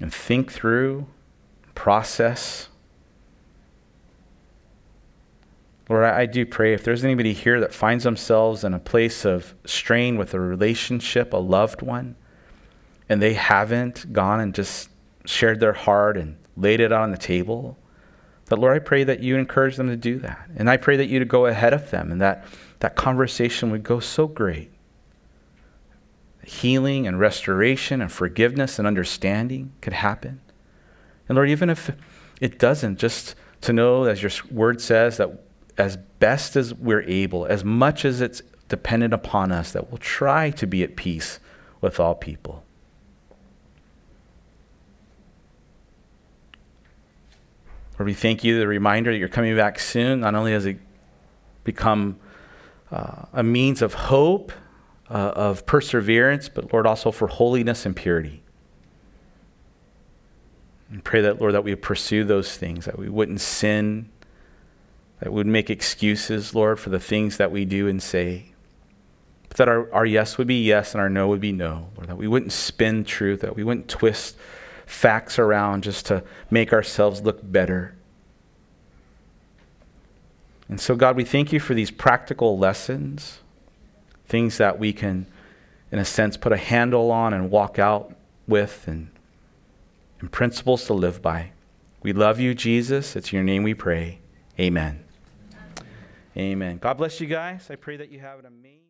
[SPEAKER 1] and think through, process Lord, I do pray if there's anybody here that finds themselves in a place of strain with a relationship, a loved one, and they haven't gone and just shared their heart and laid it on the table, that Lord, I pray that you encourage them to do that. And I pray that you to go ahead of them and that that conversation would go so great. Healing and restoration and forgiveness and understanding could happen. And Lord, even if it doesn't, just to know, as your word says, that as best as we're able, as much as it's dependent upon us, that we'll try to be at peace with all people. Lord, we thank you the reminder that you're coming back soon. Not only has it become uh, a means of hope, uh, of perseverance, but Lord, also for holiness and purity. And pray that, Lord, that we pursue those things, that we wouldn't sin that we would make excuses, Lord, for the things that we do and say. But that our, our yes would be yes and our no would be no. Lord, that we wouldn't spin truth, that we wouldn't twist facts around just to make ourselves look better. And so, God, we thank you for these practical lessons, things that we can, in a sense, put a handle on and walk out with, and, and principles to live by. We love you, Jesus. It's your name we pray. Amen. Amen. God bless you guys. I pray that you have an amazing